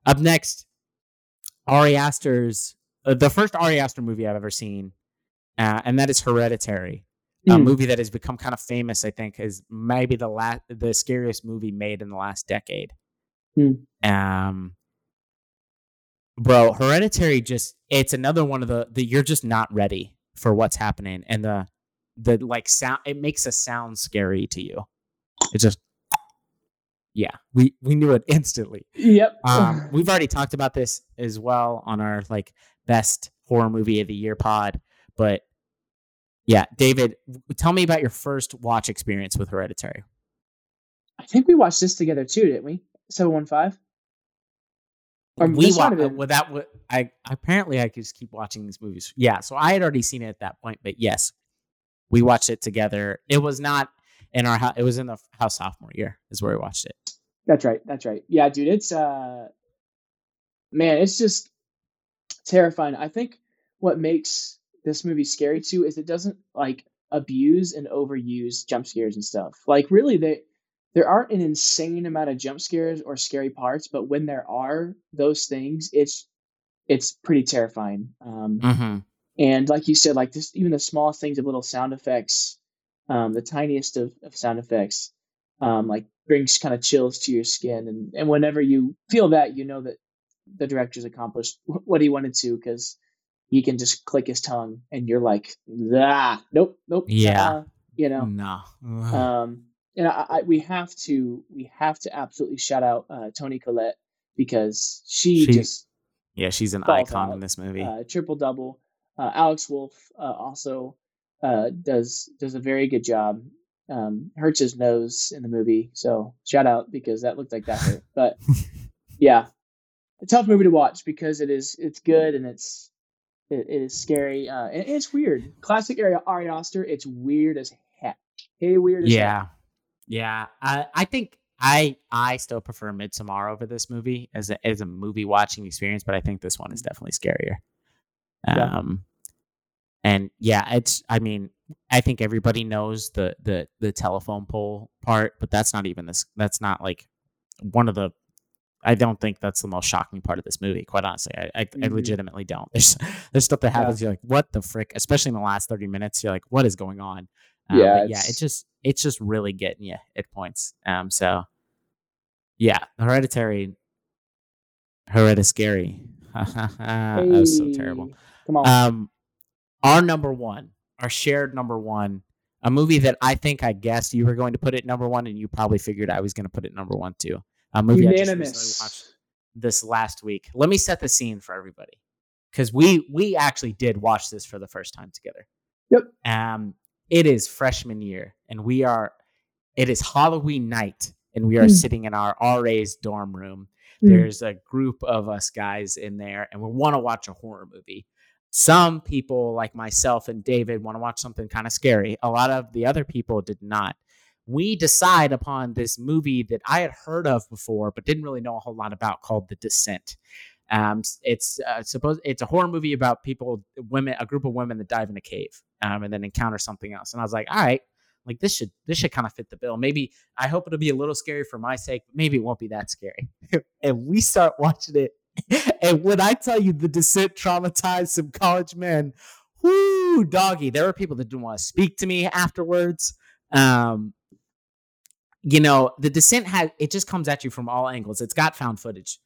up next, Ari Aster's uh, the first Ari Aster movie I've ever seen, uh, and that is Hereditary, a Mm. movie that has become kind of famous. I think is maybe the last the scariest movie made in the last decade. Mm. Um, bro, Hereditary just it's another one of the the you're just not ready for what's happening, and the the like sound it makes a sound scary to you. It just yeah, we we knew it <laughs> instantly. Yep. Um, <laughs> we've already talked about this as well on our like best horror movie of the year pod, but yeah, David, tell me about your first watch experience with Hereditary. I think we watched this together too, didn't we? Seven one five. We this might wa- have been- well, that I apparently I could just keep watching these movies. Yeah, so I had already seen it at that point, but yes, we watched it together. It was not in our house; it was in the house sophomore year is where we watched it. That's right. That's right. Yeah, dude, it's uh man, it's just terrifying. I think what makes this movie scary too is it doesn't like abuse and overuse jump scares and stuff. Like really they there aren't an insane amount of jump scares or scary parts, but when there are those things, it's it's pretty terrifying. Um Mm-hmm. And like you said, like just even the smallest things of little sound effects, um, the tiniest of, of sound effects, um, like brings kind of chills to your skin. And, and whenever you feel that, you know that the director's accomplished what he wanted to because he can just click his tongue and you're like, ah, nope, nope. Yeah. uh-uh," you know. No. Um, and I, I, we have to we have to absolutely shout out uh, Toni Collette because she, She- just yeah, she's an icon out. in this movie. uh, triple double. Uh, Alex Wolff uh, also uh, does does a very good job. Um, hurts his nose in the movie, so shout out because that looked like that hurt. <laughs> But yeah, a tough movie to watch because it is it's good and it's it, it is scary uh, and it's weird. Classic Ari, Ari Aster. It's weird as heck. Hey, weird as heck. yeah, yeah. I I think I I still prefer Midsommar over this movie as a as a movie watching experience, but I think this one is definitely scarier. Yeah. Um, and yeah, it's. I mean, I think everybody knows the the the telephone pole part, but that's not even this. That's not like one of the I don't think that's the most shocking part of this movie. Quite honestly, I I, Mhm. I legitimately don't. <laughs> There's there's stuff that happens. You're like, what the frick? Especially in the last thirty minutes, you're like, what is going on? Um, Yeah, yeah. it's- It's just it's just really getting you at points. Um, so yeah, Hereditary, Hereditary. scary. <laughs> that was so terrible. Come on. Um, our number one, our shared number one, a movie that I think I guessed you were going to put it number one, and you probably figured I was going to put it number one too. A movie I just recently watched this last week. Let me set the scene for everybody, because we we actually did watch this for the first time together. Yep. Um, it is freshman year, and we are. It is Halloween night, and we are Mm. sitting in our RA's dorm room. Mm. There's a group of us guys in there, and we want to watch a horror movie. Some people, like myself and David, want to watch something kind of scary. A lot of the other people did not. We decide upon this movie that I had heard of before, but didn't really know a whole lot about, called The Descent. Um, it's uh, supposed it's a horror movie about people, women, a group of women that dive in a cave, um, and then encounter something else. And I was like, all right, like this should this should kind of fit the bill. Maybe I hope it'll be a little scary for my sake, but maybe it won't be that scary. <laughs> and we start watching it. <laughs> And when I tell you the descent traumatized some college men, whoo, doggy, there were people that didn't want to speak to me afterwards. Um, you know, the descent has it just comes at you from all angles. It's got found footage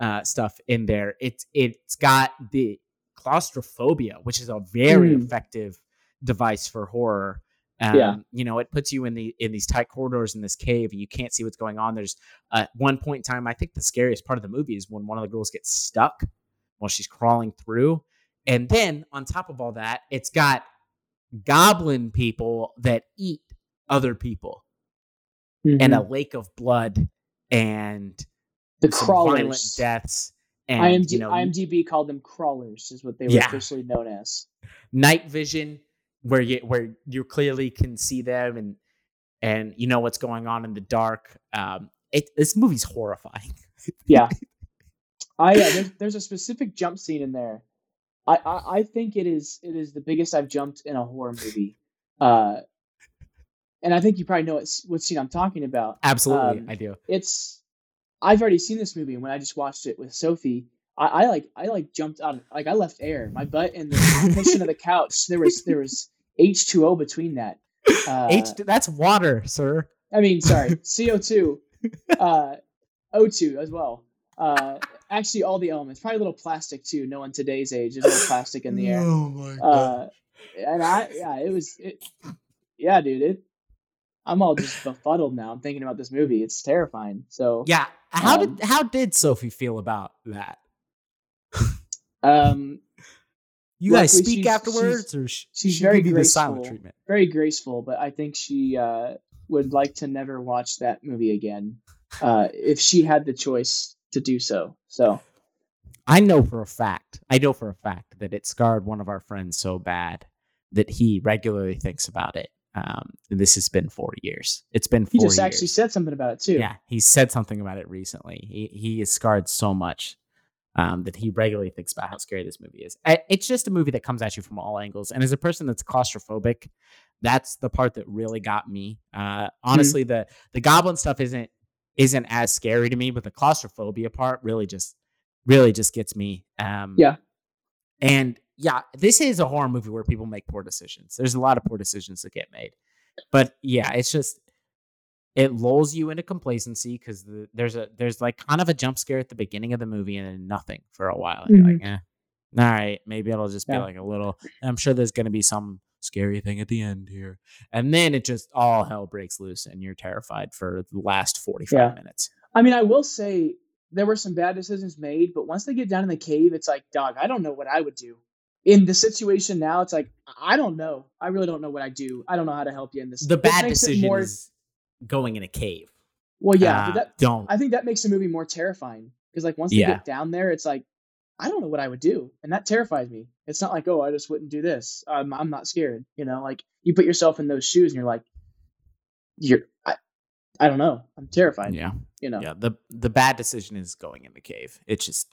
uh, stuff in there. It's it's got the claustrophobia, which is a very Mm. effective device for horror. Um, Yeah. you know, it puts you in the in these tight corridors in this cave, and you can't see what's going on. There's uh, one point in time, I think the scariest part of the movie is when one of the girls gets stuck while she's crawling through, and then on top of all that, it's got goblin people that eat other people, and a Mhm. lake of blood, and the crawlers. deaths, and IMD, you know, IMDb called them crawlers, is what they were Yeah. officially known as. night vision where you where you clearly can see them and and you know what's going on in the dark. Um, it, this movie's horrifying. Yeah. <laughs> I uh, there's, there's a specific jump scene in there. I, I I think it is it is the biggest I've jumped in a horror movie. Uh, and I think you probably know what, what scene I'm talking about. Absolutely, Um, I do. It's I've already seen this movie, and when I just watched it with Sophie, I, I like I like jumped out, like I left air, my butt and the <laughs> cushion of the couch. There was there was H two O between that. Uh, H that's water, sir. I mean, sorry, <laughs> CO two, uh, O two as well. Uh, actually, all the elements. Probably a little plastic too. No one today's age, is a little plastic in the air. Oh my Uh, and I, yeah, it was, it, yeah, dude. It, I'm all just befuddled now. I'm thinking about this movie. It's terrifying. So, yeah. How um, did how did Sophie feel about that? Um, You guys speak she's- afterwards, or sh- she's she very you the silent graceful. treatment? very graceful, but I think she uh, would like to never watch that movie again uh, if she had the choice to do so. So, I know for a fact, I know for a fact that it scarred one of our friends so bad that he regularly thinks about it. Um, and this has been four years. It's been he just years. actually said something about it too. yeah, he said something about it recently. He he is scarred so much um, that he regularly thinks about how scary this movie is. I- It's just a movie that comes at you from all angles, and as a person that's claustrophobic, that's the part that really got me. Uh, honestly, the the goblin stuff isn't isn't as scary to me, but the claustrophobia part really just really just gets me. Um, Yeah. and yeah, this is a horror movie where people make poor decisions. There's a lot of poor decisions that get made, but yeah, it's just it lulls you into complacency because the, there's a there's like kind of a jump scare at the beginning of the movie and then nothing for a while. And you're like, eh, all right, maybe it'll just be like a little. I'm sure there's gonna be some scary thing at the end here, and then it just all hell breaks loose and you're terrified for the last 45 Yeah. minutes. I mean, I will say there were some bad decisions made, but once they get down in the cave, it's like, dog, I don't know what I would do. In the situation now, it's like, I don't know. I really don't know what I do. I don't know how to help you in this. The bad decision more- is going in a cave. well, yeah. Uh, that, don't. I think that makes the movie more terrifying because, like, once they Yeah. get down there, it's like, I don't know what I would do, and that terrifies me. It's not like, oh, I just wouldn't do this. I'm, I'm not scared. You know, like you put yourself in those shoes, and you're like, you're, I, I don't know. I'm terrified. yeah. You know. Yeah, the the bad decision is going in the cave. It's just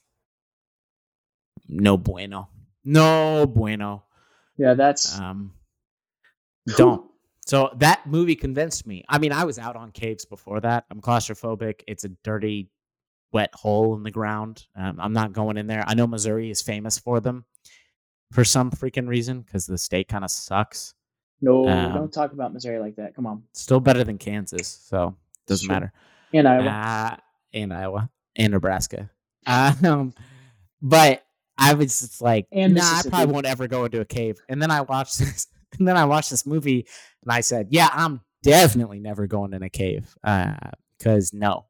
no bueno. No bueno. Yeah, that's Um <laughs> don't. So that movie convinced me. I mean, I was out on caves before that. I'm claustrophobic. It's a dirty wet hole in the ground. Um, I'm not going in there. I know Missouri is famous for them for some freaking reason because the state kind of sucks. No, Um, don't talk about Missouri like that. Come on. Still better than Kansas, so doesn't Sure. matter. And Iowa. Uh, and Iowa and Nebraska. Um, but I was just like, And nah, I probably won't ever go into a cave. And then I watched <laughs> this, and <laughs> then I watched this movie, and I said, yeah, I'm definitely never going in a cave. Uh, because no,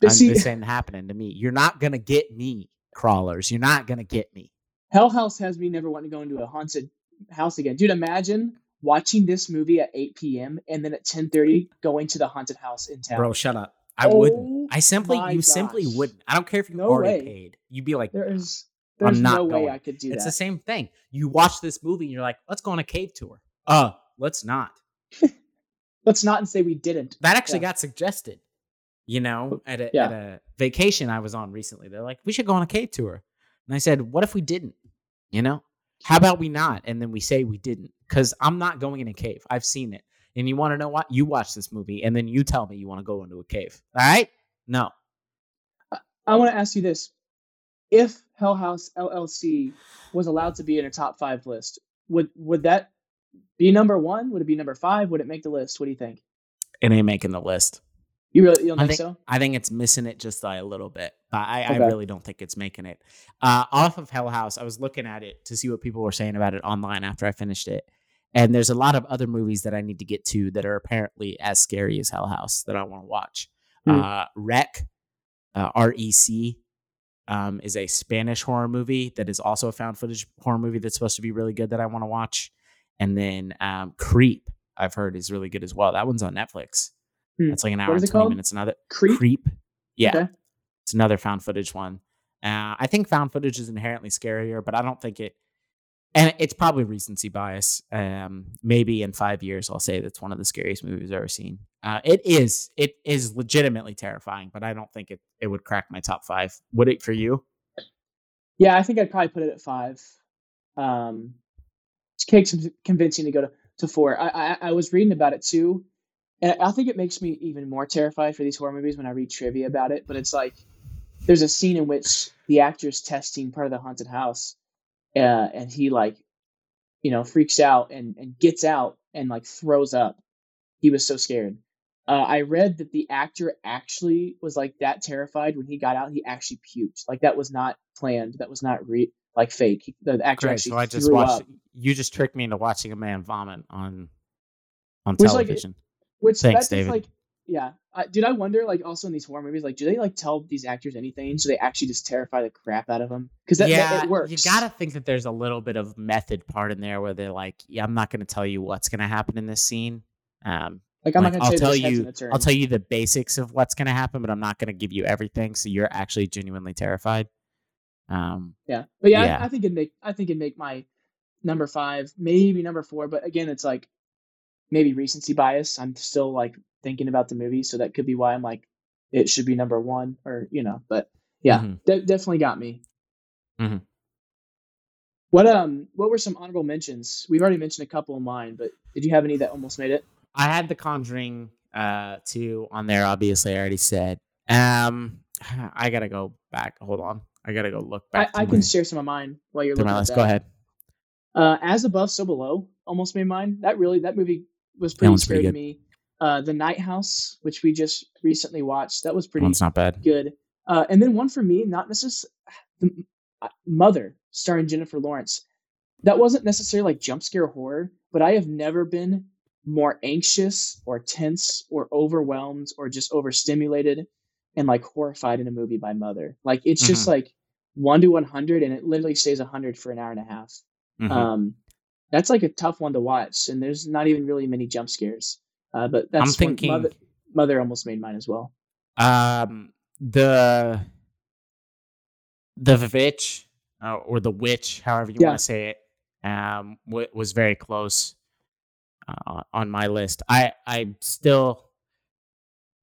But I'm, see- this ain't happening to me. You're not gonna get me, crawlers. You're not gonna get me. Hell House has me never wanting to go into a haunted house again. Dude, imagine watching this movie at 8 p.m. and then at 10:30 going to the haunted house in town. Bro, shut up. I Oh wouldn't. I simply, you simply wouldn't. I don't care if you No already way. paid. You'd be like, There is I'm there's not no way. I could do it's that. It's the same thing. You watch this movie and you're like, let's go on a cave tour. Uh, let's not. <laughs> Let's not and say we didn't. That actually Yeah. got suggested. You know, at a Yeah. at a vacation I was on recently. They're like, we should go on a cave tour. And I said, what if we didn't? You know? How about we not? And then we say we didn't. Because I'm not going in a cave. I've seen it. And you want to know what? You watch this movie and then you tell me you want to go into a cave. All right? No. I want to ask you this: If Hell House LLC was allowed to be in a top five list, would would that be number one? Would it be number five? Would it make the list? What do you think? It ain't making the list. You really you don't I think, think so? I think it's missing it just by a little bit. But I, I really don't think it's making it. Uh, off of Hell House, I was looking at it to see what people were saying about it online after I finished it. And there's a lot of other movies that I need to get to that are apparently as scary as Hell House that I want to watch. Hmm. Uh, Rec, uh, R E C, um, is a Spanish horror movie that is also a found footage horror movie that's supposed to be really good that I want to watch. And then um, Creep, I've heard is really good as well. That one's on Netflix. Hmm. That's like an hour and it 20 called? minutes. Another Creep. Yeah. Okay. It's another found footage one. Uh, I think found footage is inherently scarier, but I don't think it. And it's probably recency bias. Um, maybe in five years, I'll say that's one of the scariest movies I've ever seen. Uh, it is. It is legitimately terrifying, but I don't think it, it would crack my top five. Would it for you? Yeah, I think I'd probably put it at five. Um, takes convincing to go to, to four. I, I I was reading about it too, and I think it makes me even more terrified for these horror movies when I read trivia about it. But it's like there's a scene in which the actor's testing part of the haunted house, uh, and he like, you know, freaks out and and gets out and like throws up. He was so scared. Uh, I read that the actor actually was like that terrified when he got out. He actually puked. Like that was not planned. That was not re- like fake. He- The actor Great. actually So I just watched. up. You just tricked me into watching a man vomit on on Which, like, television. Which Thanks, that's David. like, yeah. I, did I wonder like also in these horror movies like do they like tell these actors anything so they actually just terrify the crap out of them because that, yeah, that it works. you gotta think that there's a little bit of method part in there where they're like, "Yeah, I'm not gonna tell you what's gonna happen in this scene. Um, like I'm like, not gonna I'll tell you. this head's you, gonna turn. I'll tell you the basics of what's gonna happen, but I'm not gonna give you everything, so you're actually genuinely terrified." Um, Yeah, but yeah, Yeah. I, I think it'd make I think it'd make my number five, maybe number four. But again, it's like maybe recency bias. I'm still like thinking about the movie, so that could be why I'm like it should be number one, or you know. But yeah, Mhm. de- definitely got me. Mhm. What um what were some honorable mentions? We've already mentioned a couple of mine, but did you have any that almost made it? I had The Conjuring uh two on there. Obviously, I already said. Um, <sighs> I gotta go back. Hold on, I gotta go look back. I to can share some of mine while you're looking my at list. that. Go ahead. Uh, As Above, So Below almost made mine. That really that movie was That pretty scary pretty to me. Uh, The Night House, which we just recently watched, that was That pretty not bad. good. Uh, and then one for me, not necessarily the uh, Mother, starring Jennifer Lawrence. That wasn't necessarily like jump scare horror, but I have never been more anxious or tense or overwhelmed or just overstimulated and like horrified in a movie by Mother. Like it's just Mm-hmm. like one to one hundred, and it literally stays hundred for an hour and a half. Mhm. Um, that's like a tough one to watch, and there's not even really many jump scares. Uh, but that's I'm thinking. Mother, Mother almost made mine as well. Um, the the VVitch uh, or the Witch, however you Yeah. want to say it, um, w- was very close uh, on my list. I I still,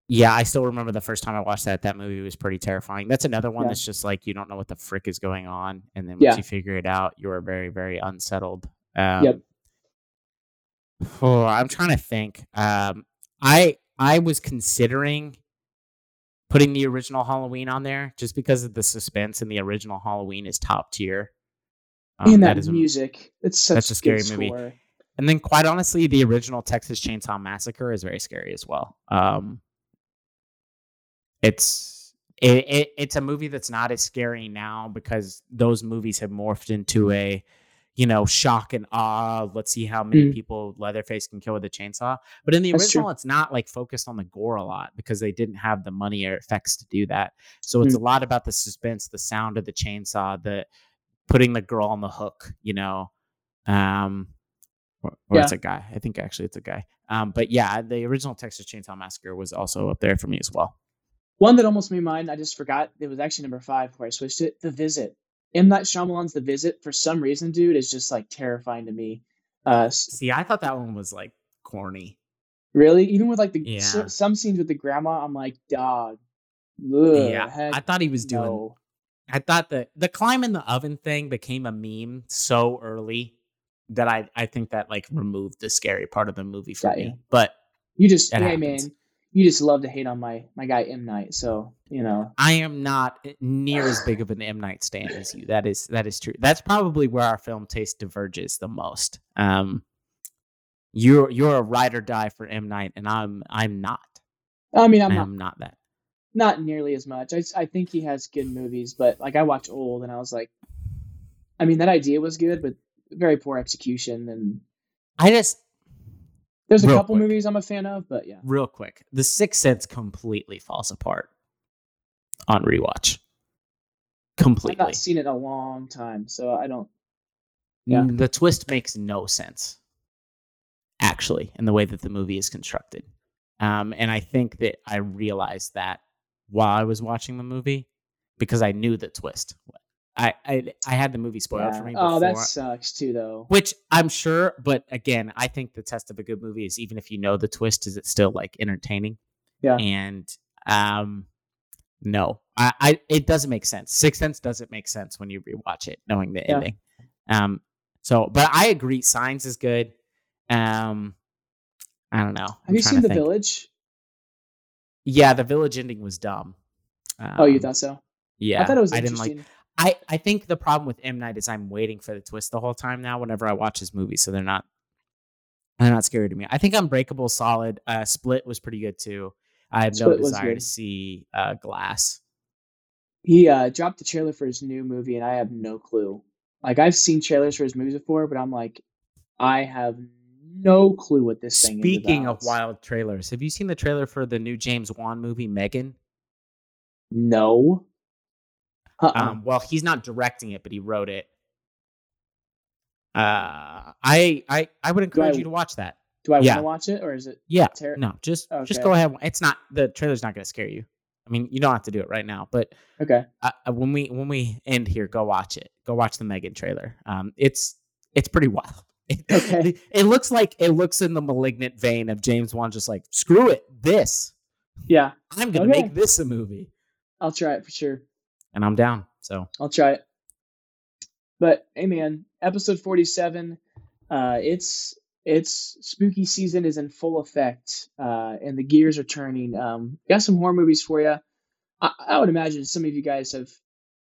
yeah, I still remember the first time I watched that. That movie was pretty terrifying. That's another one Yeah. that's just like you don't know what the frick is going on, and then once Yeah. you figure it out, you are very very unsettled. Um, Yep. Oh, I'm trying to think. Um, I I was considering putting the original Halloween on there just because of the suspense and the original Halloween is top tier. Um, and that, that is music. It's such that's a scary good movie. score. And then, quite honestly, the original Texas Chainsaw Massacre is very scary as well. Um, it's it, it, it's a movie that's not as scary now because those movies have morphed into a you know shock and awe. Let's see how many Mm. people Leatherface can kill with a chainsaw. But in the That's true. original, it's not like focused on the gore a lot because they didn't have the money or effects to do that. So it's Mm. a lot about the suspense, the sound of the chainsaw, the putting the girl on the hook. You know. Um, or, or it's a guy. I think actually it's a guy. Um, but yeah, the original Texas Chainsaw Massacre was also up there for me as well. One that almost made mine, I just forgot. It was actually number five before I switched it. The Visit. M Night Shyamalan's The Visit. For some reason, dude, is just like terrifying to me. Uh, See, I thought that one was like corny. really, even with like the Yeah. s- some scenes with the grandma, I'm like, dog. Ugh, yeah, I thought he was doing. no. I thought that the climb in the oven thing became a meme so early that I I think that like removed the scary part of the movie for Got me. you. But You just, hey happens. man, you just love to hate on my my guy M Night. So you know, I am not near as big of an M Night stan as you. That is that is true. That's probably where our film taste diverges the most. Um, you're you're a ride or die for M Night, and I'm I'm not. I mean, I'm I not not that. not nearly as much. I I think he has good movies, but like I watched Old and I was like, I mean that idea was good, but very poor execution. And I just there's a Real couple quick. movies I'm a fan of, but yeah, real quick, The Sixth Sense completely falls apart on rewatch. Completely. I've not seen it in a long time, so I don't. yeah. Mm, The twist makes no sense, actually, in the way that the movie is constructed. Um, and I think that I realized that while I was watching the movie because I knew the twist. I I, I had the movie spoiled yeah. for me. Oh, that sucks too, though. which I'm sure, but again, I think the test of a good movie is even if you know the twist, is it still like entertaining? Yeah. And um, no, I, I it doesn't make sense. Sixth Sense doesn't make sense when you rewatch it, knowing the Yeah. ending. Um, so, but I agree, Signs is good. Um, I don't know. Have I'm you seen The think. Village? Yeah, the village ending was dumb. oh, you Um, thought so? Yeah, I thought it was I didn't like. I, I think the problem with M Night is I'm waiting for the twist the whole time now. Whenever I watch his movies, so they're not they're not scary to me. I think Unbreakable solid. Uh, Split was pretty good too. I have no Split was desire to see uh, Glass. He uh, dropped the trailer for his new movie, and I have no clue. Like I've seen trailers for his movies before, but I'm like, I have no clue what this thing is. Speaking of wild trailers, have you seen the trailer for the new James Wan movie Megan? no. Uh-uh. Um, well, he's not directing it, but he wrote it. Uh, I I I would encourage I- you to watch that. Do I yeah. want to watch it, or is it? Yeah, Ter- no, just just go ahead. It's not the trailer's not going to scare you. I mean, you don't have to do it right now, but Okay. uh, when we when we end here, go watch it. Go watch the Megan trailer. Um, it's it's pretty wild. <laughs> It, Okay. it looks like it looks in the malignant vein of James Wan, just like screw it, this Yeah, I'm gonna Okay. make this a movie, I'll try it for sure. And I'm down. So I'll try it. But hey, man, episode forty-seven. Uh, it's it's spooky season is in full effect, uh, and the gears are turning. Um, got some horror movies for you. I, I would imagine some of you guys have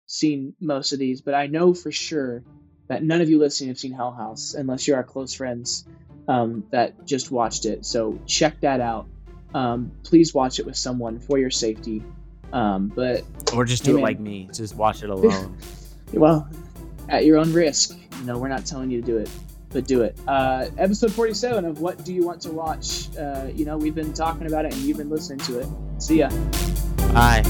seen most of these, but I know for sure that none of you listening have seen Hell House, unless you're our close friends um, that just watched it. So check that out. Um, please watch it with someone for your safety. Um, but or just Hey, do it man. like me, just watch it <laughs> alone. well, at your own risk. You know, we're not telling you to do it, but do it. Uh, episode 47 of What Do You Want to Watch? Uh, you know, we've been talking about it and you've been listening to it. See ya. Bye.